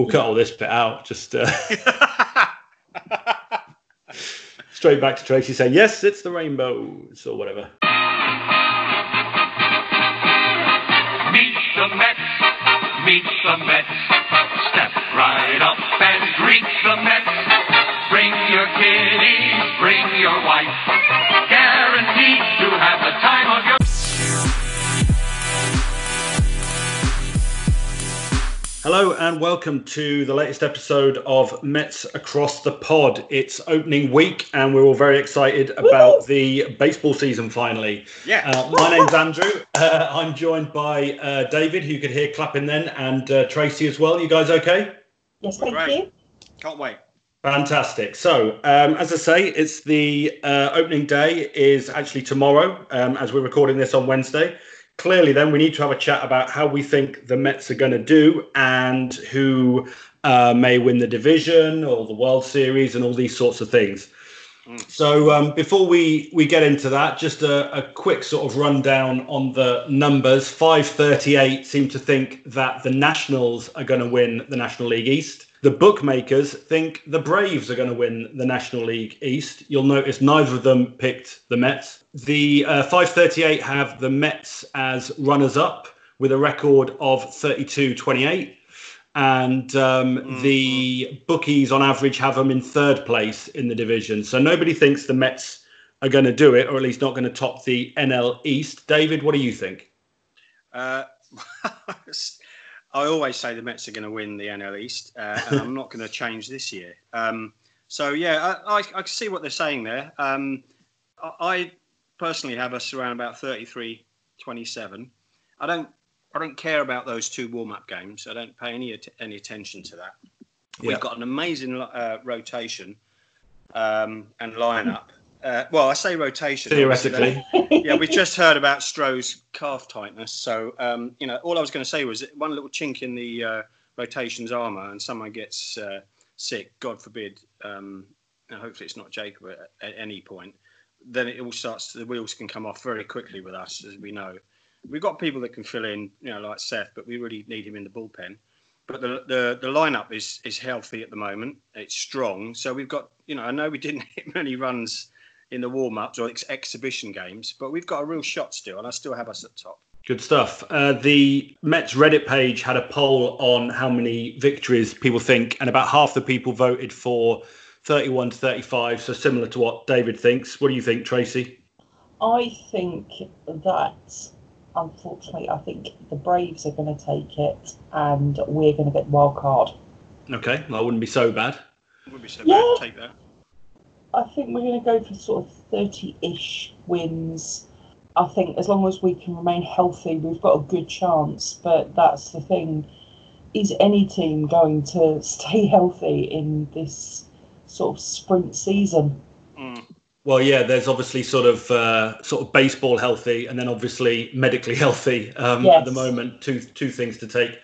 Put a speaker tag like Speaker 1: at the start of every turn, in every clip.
Speaker 1: We'll cut all this bit out. Just uh, straight back to Tracy saying, "Yes, it's the rainbows" or whatever.
Speaker 2: Meet the Mets, meet the Mets. Step right up and greet the Mets. Bring your kiddies, bring your wife.
Speaker 1: Hello and welcome to the latest episode of Mets Across the Pod. It's opening week and we're all very excited about the baseball season finally.
Speaker 3: Yeah.
Speaker 1: Uh, my name's Andrew. Uh, I'm joined by uh, David, who you could hear clapping then, and uh, Tracy as well. You guys okay?
Speaker 4: Yes, thank
Speaker 3: Right.
Speaker 4: you.
Speaker 3: Can't wait.
Speaker 1: Fantastic. So, um, as I say, it's the uh, opening day is actually tomorrow, um, as we're recording this on Wednesday. Clearly, then we need to have a chat about how we think the Mets are going to do and who uh, may win the division or the World Series and all these sorts of things. So, um, before we we get into that, just a, a quick sort of rundown on the numbers. Five thirty-eight seem to think that the Nationals are going to win the National League East. The bookmakers think the Braves are going to win the National League East. You'll notice neither of them picked the Mets. The uh, 538 have the Mets as runners up with a record of 32 28. And um, the bookies on average have them in third place in the division. So nobody thinks the Mets are going to do it, or at least not going to top the NL East. David, what do you think?
Speaker 3: Uh, I always say the Mets are going to win the NL East, uh, and I'm not going to change this year. Um, so yeah, I, I, I can see what they're saying there. Um, I, I personally have us around about 33, 27. I don't, I don't care about those two warm-up games. I don't pay any any attention to that.
Speaker 1: Yeah.
Speaker 3: We've got an amazing uh, rotation um, and lineup. Uh, well, I say rotation
Speaker 1: Theoretically.
Speaker 3: yeah, we just heard about Stroh's calf tightness. So, um, you know, all I was going to say was one little chink in the uh, rotation's armour and someone gets uh, sick, God forbid, um, and hopefully it's not Jacob at, at any point, then it all starts, the wheels can come off very quickly with us, as we know. We've got people that can fill in, you know, like Seth, but we really need him in the bullpen. But the, the, the lineup is, is healthy at the moment. It's strong. So we've got, you know, I know we didn't hit many runs in the warm ups or ex- exhibition games, but we've got a real shot still, and I still have us at the top.
Speaker 1: Good stuff. Uh, the Mets Reddit page had a poll on how many victories people think, and about half the people voted for 31 to 35. So similar to what David thinks. What do you think, Tracy?
Speaker 4: I think that, unfortunately, I think the Braves are going to take it and we're going to get the wild card.
Speaker 1: Okay, well, that wouldn't be so bad.
Speaker 3: Would be so
Speaker 4: Yeah.
Speaker 3: bad. Take that.
Speaker 4: I think we're going to go for sort of 30 ish wins. I think as long as we can remain healthy, we've got a good chance. But that's the thing. Is any team going to stay healthy in this sort of sprint season?
Speaker 3: Mm.
Speaker 1: Well, yeah, there's obviously sort of uh, sort of baseball healthy, and then obviously medically healthy um, at the moment. Two two things to take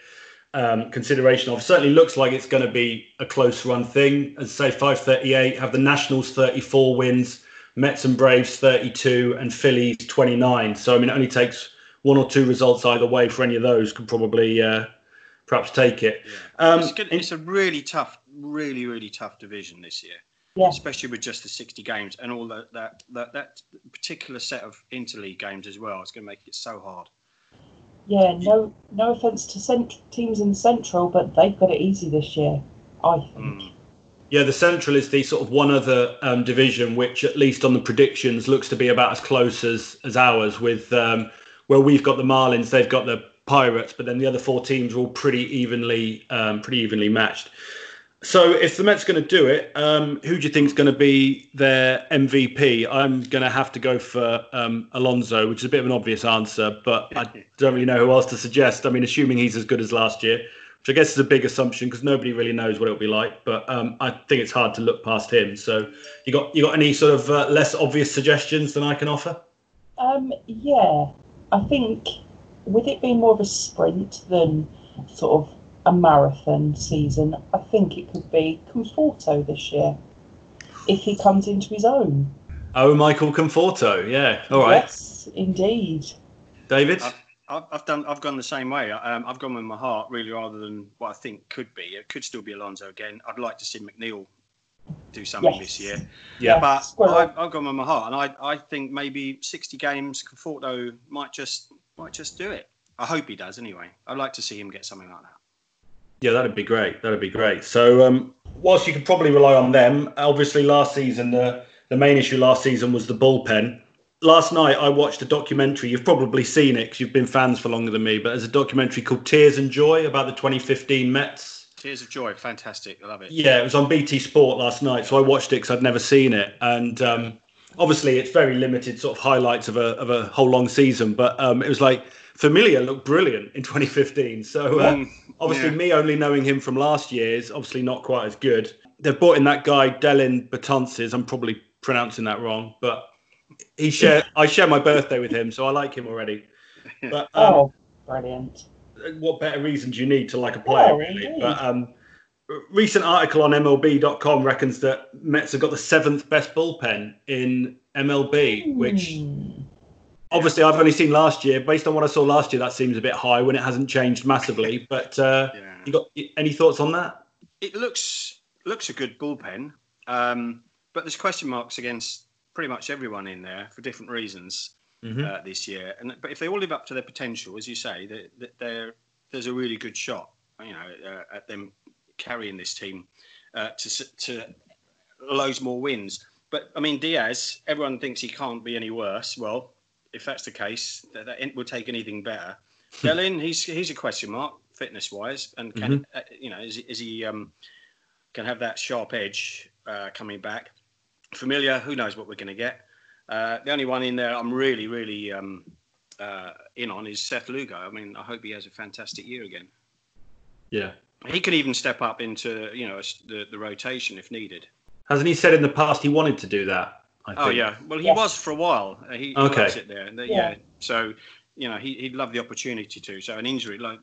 Speaker 1: um, consideration of. Certainly looks like it's going to be a close run thing. As say, 538 have the Nationals 34 wins, Mets and Braves 32, and Phillies 29. So I mean, it only takes one or two results either way for any of those could probably uh, perhaps take it. Um,
Speaker 3: it's, good. it's a really tough, really, really tough division this year,
Speaker 4: Yeah.
Speaker 3: especially with just the 60 games and all that that that, that particular set of interleague games as well. It's going to make it so hard.
Speaker 4: Yeah, no, no offense to cent- teams in Central, but they've got it easy this year. I think.
Speaker 3: Mm.
Speaker 1: Yeah, the Central is the sort of one other um, division which, at least on the predictions, looks to be about as close as as ours. With um, where we've got the Marlins, they've got the Pirates, but then the other four teams are all pretty evenly um, pretty evenly matched. So, if the Mets going to do it, um, who do you think is going to be their MVP? I'm going to have to go for um, Alonso, which is a bit of an obvious answer, but I don't really know who else to suggest. I mean, assuming he's as good as last year, which I guess is a big assumption because nobody really knows what it'll be like. But um, I think it's hard to look past him. So, you got you got any sort of uh, less obvious suggestions than I can offer?
Speaker 4: Um, yeah, I think with it being more of a sprint than sort of a marathon season, I think it could be Conforto this year if he comes into his own.
Speaker 1: Oh, Michael Conforto. Yeah. All right,
Speaker 4: Yes, indeed.
Speaker 1: David.
Speaker 3: I've, I've done. I've gone the same way. Um, I've gone with my heart really, rather than what I think could be. It could still be Alonso again. I'd like to see McNeil do something
Speaker 4: Yes.
Speaker 3: this year.
Speaker 1: Yeah.
Speaker 3: But
Speaker 4: Well-
Speaker 3: I've, I've gone with my heart, and I, I think maybe 60 games, Conforto might just might just do it. I hope he does anyway. I'd like to see him get something like that.
Speaker 1: Yeah, that'd be great. That'd be great. So, um, whilst you could probably rely on them, obviously last season the the main issue last season was the bullpen. Last night I watched a documentary. You've probably seen it because you've been fans for longer than me. But there's a documentary called Tears and Joy about the 2015 Mets.
Speaker 3: Tears of joy, fantastic. I love it.
Speaker 1: Yeah, it was on BT Sport last night, so I watched it because I'd never seen it, and um, obviously it's very limited sort of highlights of a of a whole long season. But um, it was like Familia looked brilliant in 2015. So uh,
Speaker 3: Mm,
Speaker 1: obviously,
Speaker 3: yeah.
Speaker 1: me only knowing him from last year is obviously not quite as good. They've brought in that guy Dellin Betances. I'm probably pronouncing that wrong, but he share I share my birthday with him, so I like him already. But um,
Speaker 4: Oh, brilliant.
Speaker 1: what better reason do you need to like a player,
Speaker 4: Oh,
Speaker 1: really?
Speaker 4: indeed.
Speaker 1: But um, recent article on MLB.com reckons that Mets have got the seventh best bullpen in MLB, which
Speaker 4: Hmm.
Speaker 1: Obviously I've only seen last year. Based on what I saw last year, that seems a bit high when it hasn't changed massively. But uh,
Speaker 3: Yeah.
Speaker 1: you got any thoughts on that?
Speaker 3: It looks looks a good bullpen, um, but there's question marks against pretty much everyone in there for different reasons
Speaker 1: Mhm.
Speaker 3: uh, this year. And but if they all live up to their potential, as you say, that that they're, there's a really good shot, you know, uh, at them carrying this team uh, to to loads more wins. But I mean, Diaz, everyone thinks he can't be any worse. Well, if that's the case, that, that will take anything better. Dellin, he's he's a question mark fitness wise, and can uh, you know is, he- is he um, can have that sharp edge uh, coming back? Familia, who knows what we're going to get. Uh, the only one in there I'm really really um, uh, in on is Seth Lugo. I mean, I hope he has a fantastic year again.
Speaker 1: Yeah.
Speaker 3: He could even step up into you know the, the rotation if needed.
Speaker 1: Hasn't he said in the past he wanted to do that? I
Speaker 3: Oh
Speaker 1: think?
Speaker 3: yeah, well he
Speaker 4: Yes.
Speaker 3: was for a while. Uh, He, he
Speaker 1: Okay.
Speaker 3: loves it there. And the-
Speaker 4: Yeah.
Speaker 3: yeah. So you know he, he'd love the opportunity to. So an injury like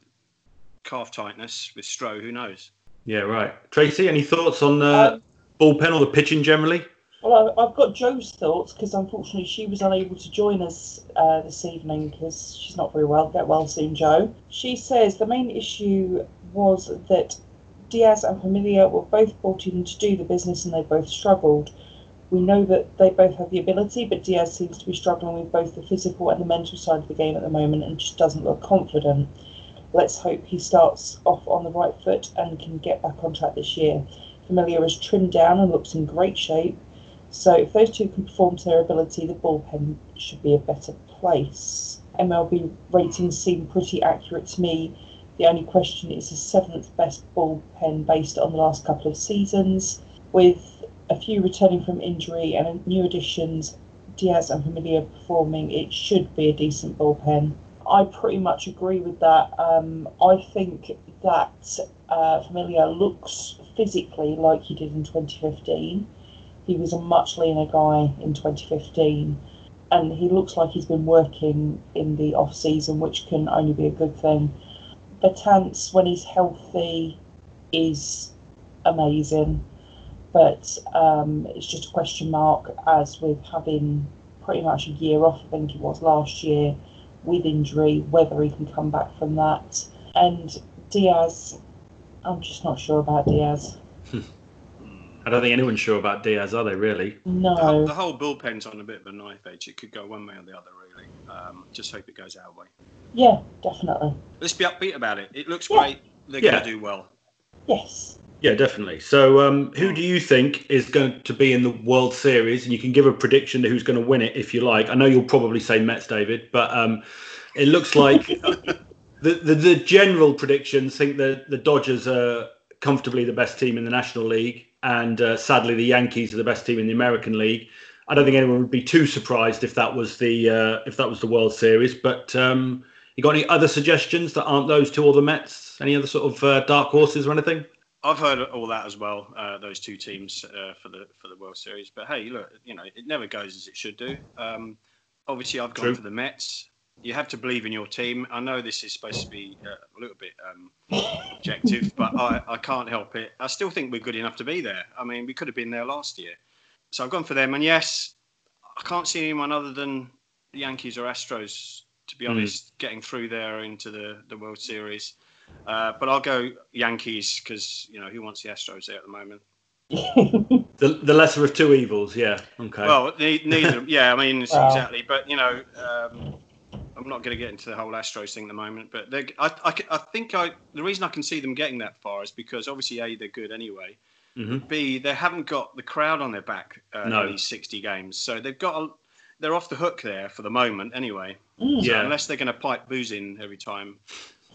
Speaker 3: calf tightness with Stroh, who knows?
Speaker 1: Yeah, right. Tracy, any thoughts on the
Speaker 4: Um,
Speaker 1: bullpen or the pitching generally?
Speaker 4: Well, I- I've got Joe's thoughts because unfortunately she was unable to join us uh, this evening because she's not very well. Get well soon, Joe. She says the main issue was that Diaz and Familia were both brought in to do the business and they both struggled. We know that they both have the ability, but Diaz seems to be struggling with both the physical and the mental side of the game at the moment and just doesn't look confident. Let's hope he starts off on the right foot and can get back on track this year. Familia is trimmed down and looks in great shape. So if those two can perform to their ability, the bullpen should be a better place. MLB ratings seem pretty accurate to me. The only question is the seventh best bullpen based on the last couple of seasons. With a few returning from injury and new additions, Diaz and Familia performing, it should be a decent bullpen. I pretty much agree with that. Um, I think that uh, Familia looks physically like he did in 2015. He was a much leaner guy in 2015, and he looks like he's been working in the off season, which can only be a good thing. Batance, when he's healthy, is amazing, but um, it's just a question mark. As with having pretty much a year off, I think it was last year, with injury, whether he can come back from that. And Diaz, I'm just not sure about Diaz.
Speaker 1: I don't think anyone's sure about Diaz, are they? Really?
Speaker 3: The, whole,
Speaker 4: No.
Speaker 3: the whole bullpen's on a bit of a knife edge. It could go one way or the other, really. Um, just hope it goes our way.
Speaker 4: Yeah, definitely.
Speaker 3: Let's be upbeat about it. It looks
Speaker 4: Yeah.
Speaker 3: great. They're going to do well.
Speaker 4: Yes.
Speaker 1: Yeah, definitely. So, um, who do you think is going to be in the World Series? And you can give a prediction to who's going to win it if you like. I know you'll probably say Mets, David, but um, it looks like the, the the general predictions think that the Dodgers are comfortably the best team in the National League, and uh, sadly the Yankees are the best team in the American League. I don't think anyone would be too surprised if that was the uh, if that was the World Series. But um, you got any other suggestions that aren't those two or the Mets? Any other sort of uh, dark horses or anything?
Speaker 3: I've heard all that as well. Uh, those two teams uh, for the for the World Series. But hey, look, you know, it never goes as it should do. Um, obviously, I've gone
Speaker 1: True.
Speaker 3: for the Mets. You have to believe in your team. I know this is supposed to be uh, a little bit um, objective, but I, I can't help it. I still think we're good enough to be there. I mean, we could have been there last year. So I've gone for them. And yes, I can't see anyone other than the Yankees or Astros to be
Speaker 1: Mm.
Speaker 3: honest, getting through there into the, the World Series. Uh, but I'll go Yankees because you know who wants the Astros there at the moment.
Speaker 1: The, the lesser of two evils. Yeah. Okay.
Speaker 3: Well, ne- neither. yeah, I mean it's
Speaker 4: Wow.
Speaker 3: exactly. But you know, um, I'm not going to get into the whole Astros thing at the moment. But I I, I, c- I think I the reason I can see them getting that far is because obviously a they're good anyway.
Speaker 1: Mhm.
Speaker 3: B they haven't got the crowd on their back uh,
Speaker 1: No.
Speaker 3: in these 60 games, so they've got a, they're off the hook there for the moment anyway.
Speaker 4: Mm.
Speaker 3: So
Speaker 1: Yeah.
Speaker 3: unless they're going to pipe boos in every time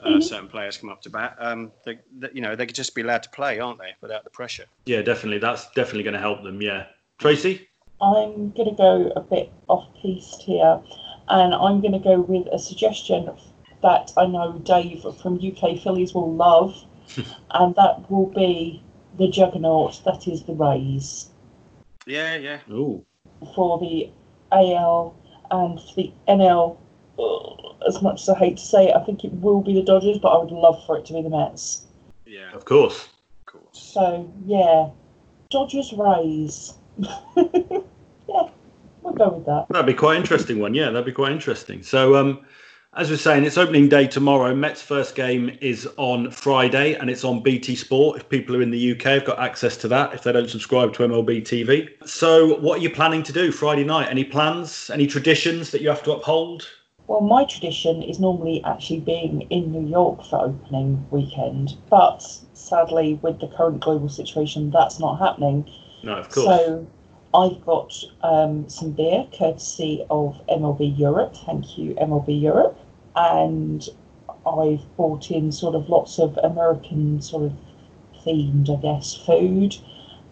Speaker 3: uh, certain players come up to bat, um, they, they, you know they could just be allowed to play, aren't they, without the pressure?
Speaker 1: yeah, definitely. That's definitely going to help them. Yeah. Tracy.
Speaker 4: I'm going to go a bit off piste here, and I'm going to go with a suggestion that I know Dave from UK Phillies will love, and that will be the juggernaut that is the Rays
Speaker 3: Yeah, yeah.
Speaker 1: Ooh.
Speaker 4: for the AL and for the NL. Ugh, As much as I hate to say it, I think it will be the Dodgers, but I would love for it to be the Mets.
Speaker 3: Yeah,
Speaker 1: Of course.
Speaker 3: of course.
Speaker 4: So yeah, Dodgers Rays. yeah, we'll go with that.
Speaker 1: That'd be quite interesting one. Yeah, that'd be quite interesting. So, um, as we're saying, it's opening day tomorrow. Mets' first game is on Friday, and it's on BT Sport. If people are in the UK, have got access to that. If they don't subscribe to MLB TV. So, what are you planning to do Friday night? Any plans? Any traditions that you have to uphold?
Speaker 4: Well, my tradition is normally actually being in New York for opening weekend, but sadly, with the current global situation, that's not happening.
Speaker 1: No, of course.
Speaker 4: So I've got um, some beer courtesy of MLB Europe. Thank you, MLB Europe. And I've bought in sort of lots of American sort of themed, I guess, food.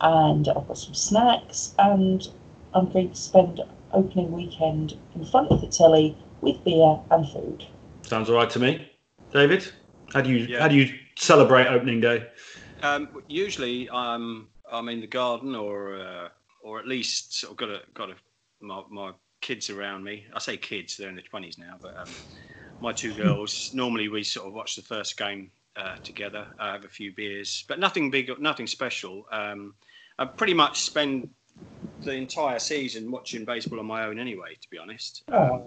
Speaker 4: And I've got some snacks. And I'm going to spend opening weekend in front of the telly with beer and food.
Speaker 1: Sounds all right to me. David, how do you
Speaker 3: Yeah.
Speaker 1: how do you celebrate opening day?
Speaker 3: Um, usually, I'm I'm in the garden, or uh, or at least sort of got a got a my, my kids around me. I say kids; they're in their twenties now, but um, my two girls. Normally, we sort of watch the first game uh, together. I have a few beers, but nothing big, nothing special. Um, I pretty much spend the entire season watching baseball on my own anyway. To be honest,
Speaker 4: Oh,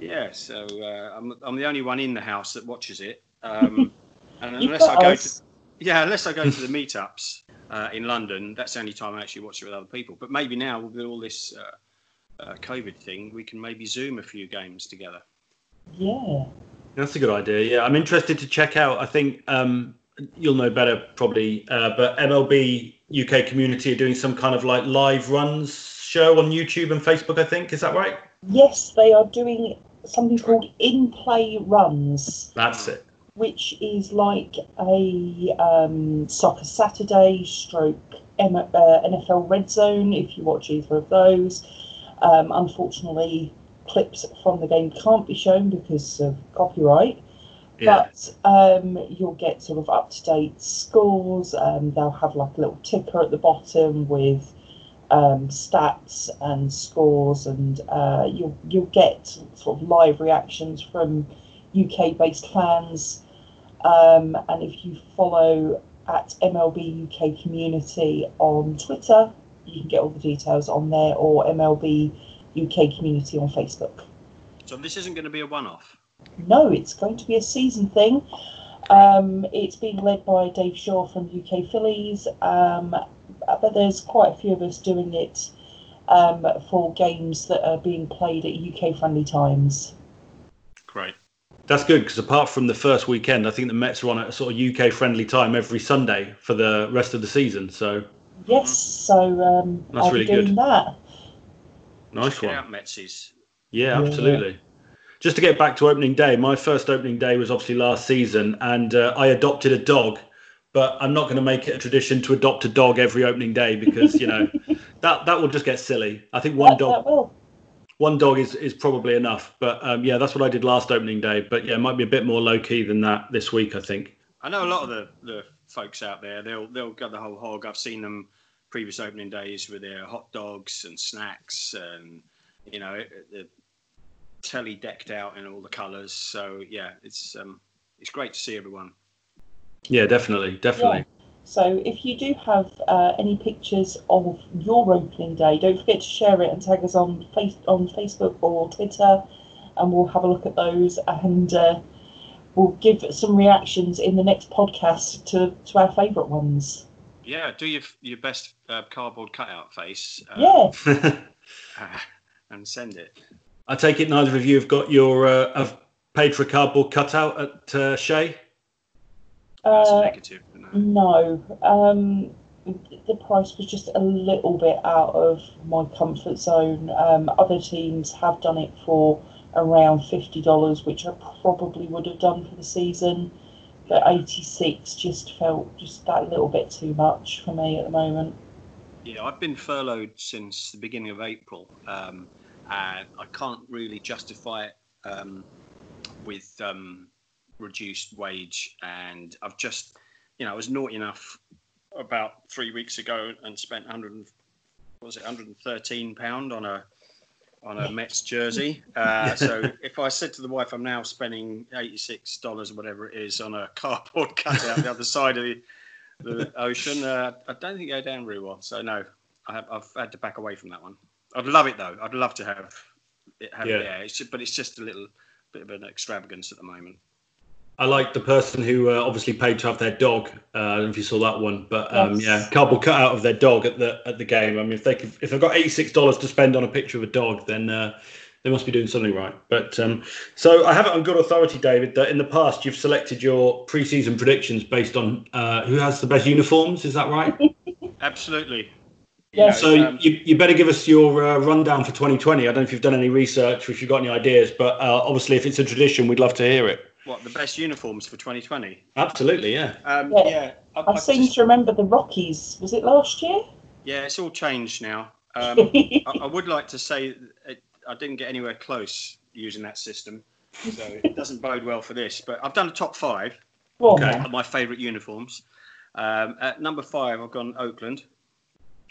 Speaker 3: yeah. So uh, I'm I'm the only one in the house that watches it. Um, and unless I go
Speaker 4: us.
Speaker 3: to yeah, unless I go to the meetups uh, in London, that's the only time I actually watch it with other people. But maybe now with all this uh, uh, COVID thing, we can maybe Zoom a few games together.
Speaker 4: yeah.
Speaker 1: That's a good idea. Yeah, I'm interested to check out. I think um, you'll know better probably, uh, but MLB UK community are doing some kind of like live runs show on YouTube and Facebook. I think is that right?
Speaker 4: Yes, they are doing something called in play runs.
Speaker 1: That's it.
Speaker 4: which is like a um, soccer Saturday stroke M- uh, NFL Red Zone. If you watch either of those, um, unfortunately, clips from the game can't be shown because of copyright.
Speaker 1: Yeah.
Speaker 4: But um, you'll get sort of up to date scores. Um, they'll have like a little ticker at the bottom with um, stats and scores, and uh, you'll you'll get sort of live reactions from UK based fans. Um, and if you follow at MLB UK Community on Twitter, you can get all the details on there, or MLB UK Community on Facebook.
Speaker 3: So this isn't going to be a one-off.
Speaker 4: No, it's going to be a season thing. Um, it's being led by Dave Shaw from UK Phillies, um, but there's quite a few of us doing it um, for games that are being played at UK friendly times.
Speaker 3: Great.
Speaker 1: That's good because apart from the first weekend, I think the Mets are on a sort of UK friendly time every Sunday for the rest of the season. So
Speaker 4: Yes, so um,
Speaker 1: That's
Speaker 4: I'll
Speaker 1: really
Speaker 4: be doing
Speaker 1: good.
Speaker 4: that.
Speaker 1: nice
Speaker 3: Check
Speaker 1: one.
Speaker 3: out, Metsies.
Speaker 1: Yeah,
Speaker 4: Yeah.
Speaker 1: absolutely. Just to get back to opening day, my first opening day was obviously last season, and uh, I adopted a dog. But I'm not going to make it a tradition to adopt a dog every opening day because you know that that will just get silly. I think one
Speaker 4: That-
Speaker 1: dog
Speaker 4: that
Speaker 1: one dog is is probably enough. But um, yeah, that's what I did last opening day. But yeah, it might be a bit more low key than that this week. I think.
Speaker 3: I know a lot of the, the folks out there. They'll they'll go the whole hog. I've seen them previous opening days with their hot dogs and snacks, and you know it- the telly decked out in all the colours. So yeah, it's um it's great to see everyone.
Speaker 1: Yeah, definitely, definitely.
Speaker 4: Yeah. So if you do have uh, any pictures of your opening day, don't forget to share it and tag us on face on Facebook or Twitter. and we'll have a look at those and uh, we'll give some reactions in the next podcast to, to our favourite ones.
Speaker 3: Yeah, do your your best uh, cardboard cutout face. Uh,
Speaker 4: Yeah,
Speaker 3: uh, and send it.
Speaker 1: I take it neither of you have got your uh, have paid for a cardboard cutout at uh, Shea.
Speaker 3: That's
Speaker 4: uh,
Speaker 3: negative. no.
Speaker 4: no. Um, the price was just a little bit out of my comfort zone. Um, other teams have done it for around fifty dollars, which I probably would have done for the season. But eighty six just felt just that little bit too much for me at the moment.
Speaker 3: Yeah, I've been furloughed since the beginning of April, um, and I can't really justify it um, with um, reduced wage. And I've just, you know, I was naughty enough about three weeks ago and spent 100, what was it 113 pound on a on a Mets jersey. Uh, so if I said to the wife, I'm now spending 86 dollars or whatever it is on a cardboard cutout on the other side of the the ocean. Uh, I don't think it go down very well. So no, I have, I've had to back away from that one. I'd love it though. I'd love to have it have
Speaker 1: Yeah.
Speaker 3: it. It's just, but it's just a little bit of an extravagance at the moment.
Speaker 1: I like the person who uh, obviously paid to have their dog. Uh, I don't know if you saw that one, but um,
Speaker 4: Yes.
Speaker 1: yeah, cardboard cutout of their dog at the at the game. I mean, if they could, if they've got eighty six dollars to spend on a picture of a dog, then uh, they must be doing something right. But um, so I have it on good authority, David, that in the past you've selected your preseason predictions based on uh, who has the best uniforms. Is that right?
Speaker 3: Absolutely.
Speaker 4: Yes.
Speaker 1: So
Speaker 3: um,
Speaker 1: you, you better give us your uh, rundown for 2020. I don't know if you've done any research or if you've got any ideas, but uh, obviously, if it's a tradition, we'd love to hear it.
Speaker 3: What the best uniforms for 2020?
Speaker 1: Absolutely, yeah.
Speaker 3: Um,
Speaker 4: Yeah.
Speaker 3: yeah, I,
Speaker 4: I seem
Speaker 3: just-
Speaker 4: to remember the Rockies. Was it last year?
Speaker 3: yeah, it's all changed now. Um, I, I would like to say it, I didn't get anywhere close using that system, so it doesn't bode well for this. But I've done a top five.
Speaker 4: Well,
Speaker 1: Okay.
Speaker 4: now.
Speaker 3: of my favourite uniforms. Um, at number five, I've gone Oakland.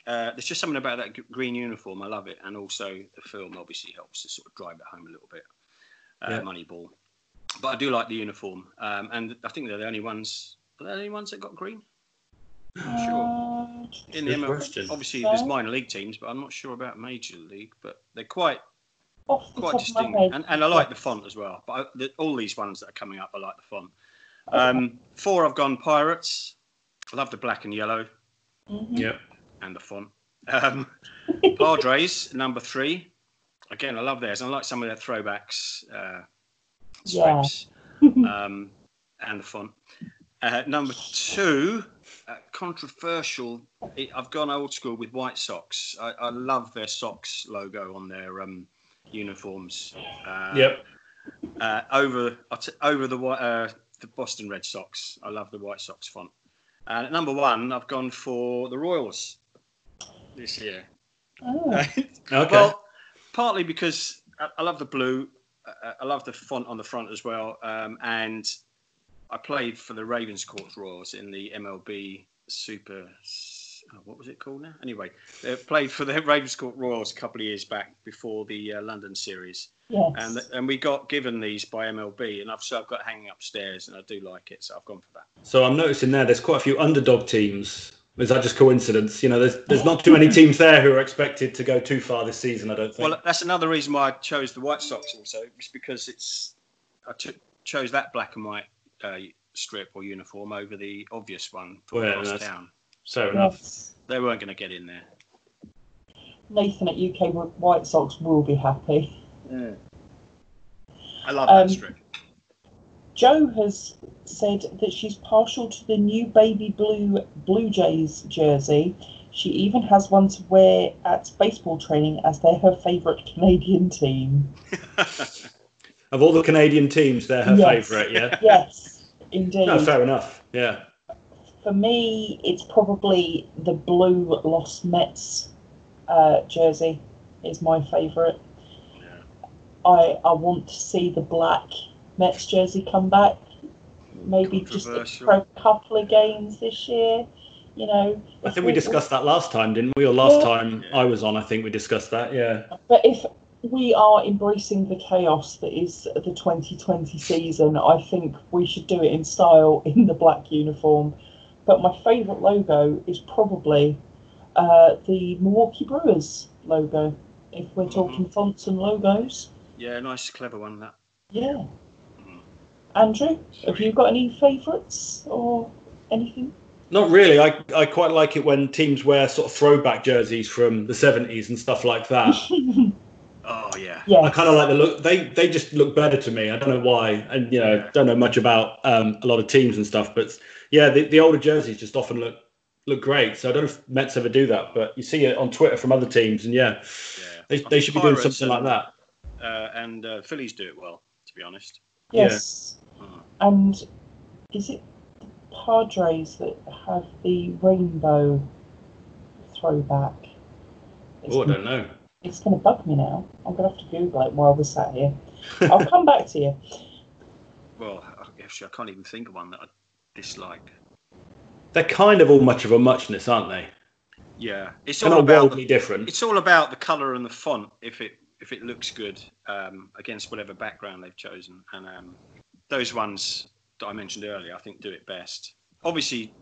Speaker 3: Uh, there's just something about that g- green uniform. I love it, and also the film obviously helps to sort of drive it home a little bit. Uh,
Speaker 1: Yeah.
Speaker 3: Moneyball, but I do like the uniform, um, and I think they're the only ones. Are they the only ones that got green? I'm sure.
Speaker 4: Uh,
Speaker 3: In the
Speaker 1: Good
Speaker 3: ML
Speaker 1: question.
Speaker 3: obviously,
Speaker 4: No.
Speaker 3: there's minor league teams, but I'm not sure about major league. But they're quite
Speaker 4: the
Speaker 3: quite distinct, and, and I like the font as well. But I, the, all these ones that are coming up, I like the font. Um, four, I've gone Pirates. I love the black and yellow
Speaker 4: Mhm.
Speaker 1: Yep.
Speaker 3: and the font. Um, Padres, number three. Again, I love theirs. I like some of their throwbacks, uh,
Speaker 4: Yeah.
Speaker 3: um, and the font. Uh, number two, uh, controversial. It, I've gone old school with White Sox. I, I love their socks logo on their um, uniforms. Uh,
Speaker 1: Yep.
Speaker 3: uh, over over the uh, the Boston Red Sox. I love the White Sox font. And at number one, I've gone for the Royals this year.
Speaker 4: Oh,
Speaker 1: Okay.
Speaker 3: Well, partly because I, I love the blue. I, I love the font on the front as well. Um, and I played for the Ravenscourt Royals in the MLB Super. oh, what was it called now? Anyway, they played for the Ravenscourt Royals a couple of years back before the uh, London series
Speaker 4: yes.
Speaker 3: and and we got given these by MLB, and I've so I've got hanging upstairs, and I do like it, so I've gone for that.
Speaker 1: So I'm noticing there, there's quite a few underdog teams. Is that just coincidence? You know, there's there's not too many teams there who are expected to go too far this season. I don't think.
Speaker 3: Well, that's another reason why I chose the White Sox also, it's because it's I chose that black and white uh, strip or uniform over the obvious one for
Speaker 1: Well,
Speaker 3: across
Speaker 1: that's-
Speaker 3: town.
Speaker 1: Fair enough.
Speaker 3: They weren't going to get in there.
Speaker 4: Nathan at UK White Sox will be happy.
Speaker 3: I love
Speaker 4: Um,
Speaker 3: that strip.
Speaker 4: Joe has said that she's partial to the new baby blue Blue Jays jersey. She even has one to wear at baseball training as they're her favourite Canadian team.
Speaker 1: Of all the Canadian teams, they're her
Speaker 4: Yes.
Speaker 1: favourite. Yeah.
Speaker 4: Yes, indeed.
Speaker 1: No, fair enough. Yeah.
Speaker 4: For me, it's probably the blue Los Mets uh, jersey is my favourite. I I want to see the black Mets jersey come back. Maybe just for a couple of games this year. You know.
Speaker 1: I think we
Speaker 4: we-
Speaker 1: discussed that last time, didn't we? Or last
Speaker 4: Yeah.
Speaker 1: time I was on, I think we discussed that. Yeah.
Speaker 4: But if we are embracing the chaos that is the 2020 season, I think we should do it in style in the black uniform. But my favourite logo is probably uh, the Milwaukee Brewers logo. If we're talking fonts and logos,
Speaker 3: Yeah, nice, clever one. That.
Speaker 4: Yeah. Andrew, have you got any favourites or anything?
Speaker 1: Not really. I, I quite like it when teams wear sort of throwback jerseys from the 70s and stuff like that.
Speaker 3: Oh yeah.
Speaker 4: yeah.
Speaker 1: I kind of like the look. They they just look better to me. I don't know why, and you know, don't know much about um, a lot of teams and stuff. But yeah, the, the older jerseys just often look look great. So I don't know if Mets ever do that, but you see it on Twitter from other teams, and yeah,
Speaker 3: Yeah.
Speaker 1: they, they
Speaker 3: think
Speaker 1: should be doing
Speaker 3: Pirates
Speaker 1: something like that.
Speaker 3: Uh, and uh, Phillies do it well, to be honest.
Speaker 4: Yes.
Speaker 3: Mm.
Speaker 4: And is it the Padres that have the rainbow throwback? It's,
Speaker 1: Oh, I don't know.
Speaker 4: it's going to bug me now. I'm going to have to Google it while we're sat here. I'll come back to you.
Speaker 3: Well, actually, I can't even think of one that I dislike.
Speaker 1: They're kind of all much of a muchness, aren't they?
Speaker 3: Yeah, it's
Speaker 1: They're
Speaker 3: all
Speaker 1: not
Speaker 3: about
Speaker 1: wildly
Speaker 3: the,
Speaker 1: different.
Speaker 3: it's all about the colour and the font. If it if it looks good um, against whatever background they've chosen, and um, those ones that I mentioned earlier, I think do it best. Obviously,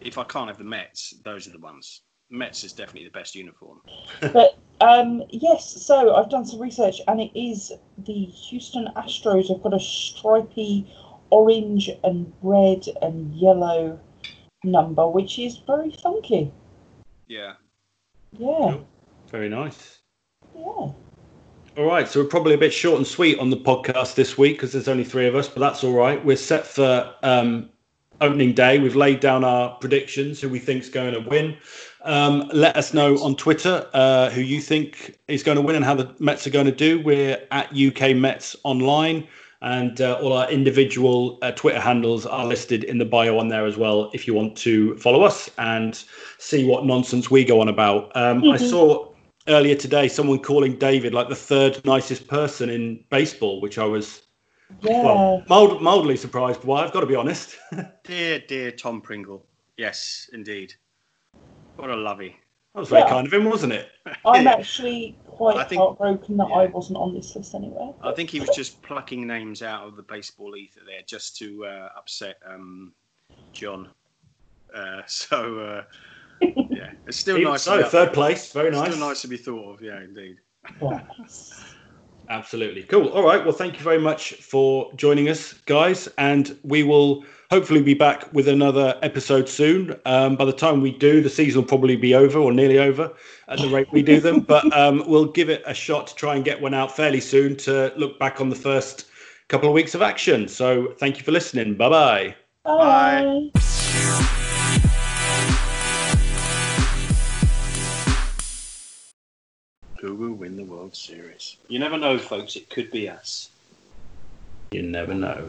Speaker 3: if I can't have the Mets, those are the ones. Mets is definitely the best uniform.
Speaker 4: But um, yes, so I've done some research, and it is the Houston Astros have got a stripy orange and red and yellow number, which is very funky.
Speaker 3: Yeah.
Speaker 4: Yeah,
Speaker 1: Very nice.
Speaker 4: yeah.
Speaker 1: All right, so we're probably a bit short and sweet on the podcast this week because there's only three of us, but that's all right. We're set for um, opening day. We've laid down our predictions, who we think's going to win. Um, let us know on Twitter uh, who you think is going to win and how the Mets are going to do. We're at UK Mets Online, and uh, all our individual uh, Twitter handles are listed in the bio on there as well. If you want to follow us and see what nonsense we go on about, um, I
Speaker 4: Mhm.
Speaker 1: saw earlier today someone calling David like the third nicest person in baseball, which I was
Speaker 4: Yeah,
Speaker 1: well mild, mildly surprised by. I've got to be honest.
Speaker 3: Dear, dear Tom Pringle. Yes, indeed. What a lovey.
Speaker 1: That was very
Speaker 4: Yeah.
Speaker 1: kind of him, wasn't it?
Speaker 4: I'm
Speaker 3: Yeah.
Speaker 4: actually quite
Speaker 3: I think-
Speaker 4: heartbroken that I wasn't on this list anywhere.
Speaker 3: I think he was just plucking names out of the baseball ether there just to uh, upset um, John. Uh, so, uh, yeah, it's still
Speaker 1: Even
Speaker 3: nice.
Speaker 1: so,
Speaker 3: to be up
Speaker 1: third
Speaker 3: there.
Speaker 1: place, very nice.
Speaker 3: Still nice to be thought of, yeah, indeed.
Speaker 1: Absolutely. Cool. All right. Well, thank you very much for joining us, guys. And we will hopefully be back with another episode soon. Um, by the time we do, the season will probably be over or nearly over at the rate we do them. But um, we'll give it a shot to try and get one out fairly soon to look back on the first couple of weeks of action. So thank you for listening. Bye bye.
Speaker 4: Bye.
Speaker 3: Who will win the World Series? You never know, folks. It could be us.
Speaker 1: You never know.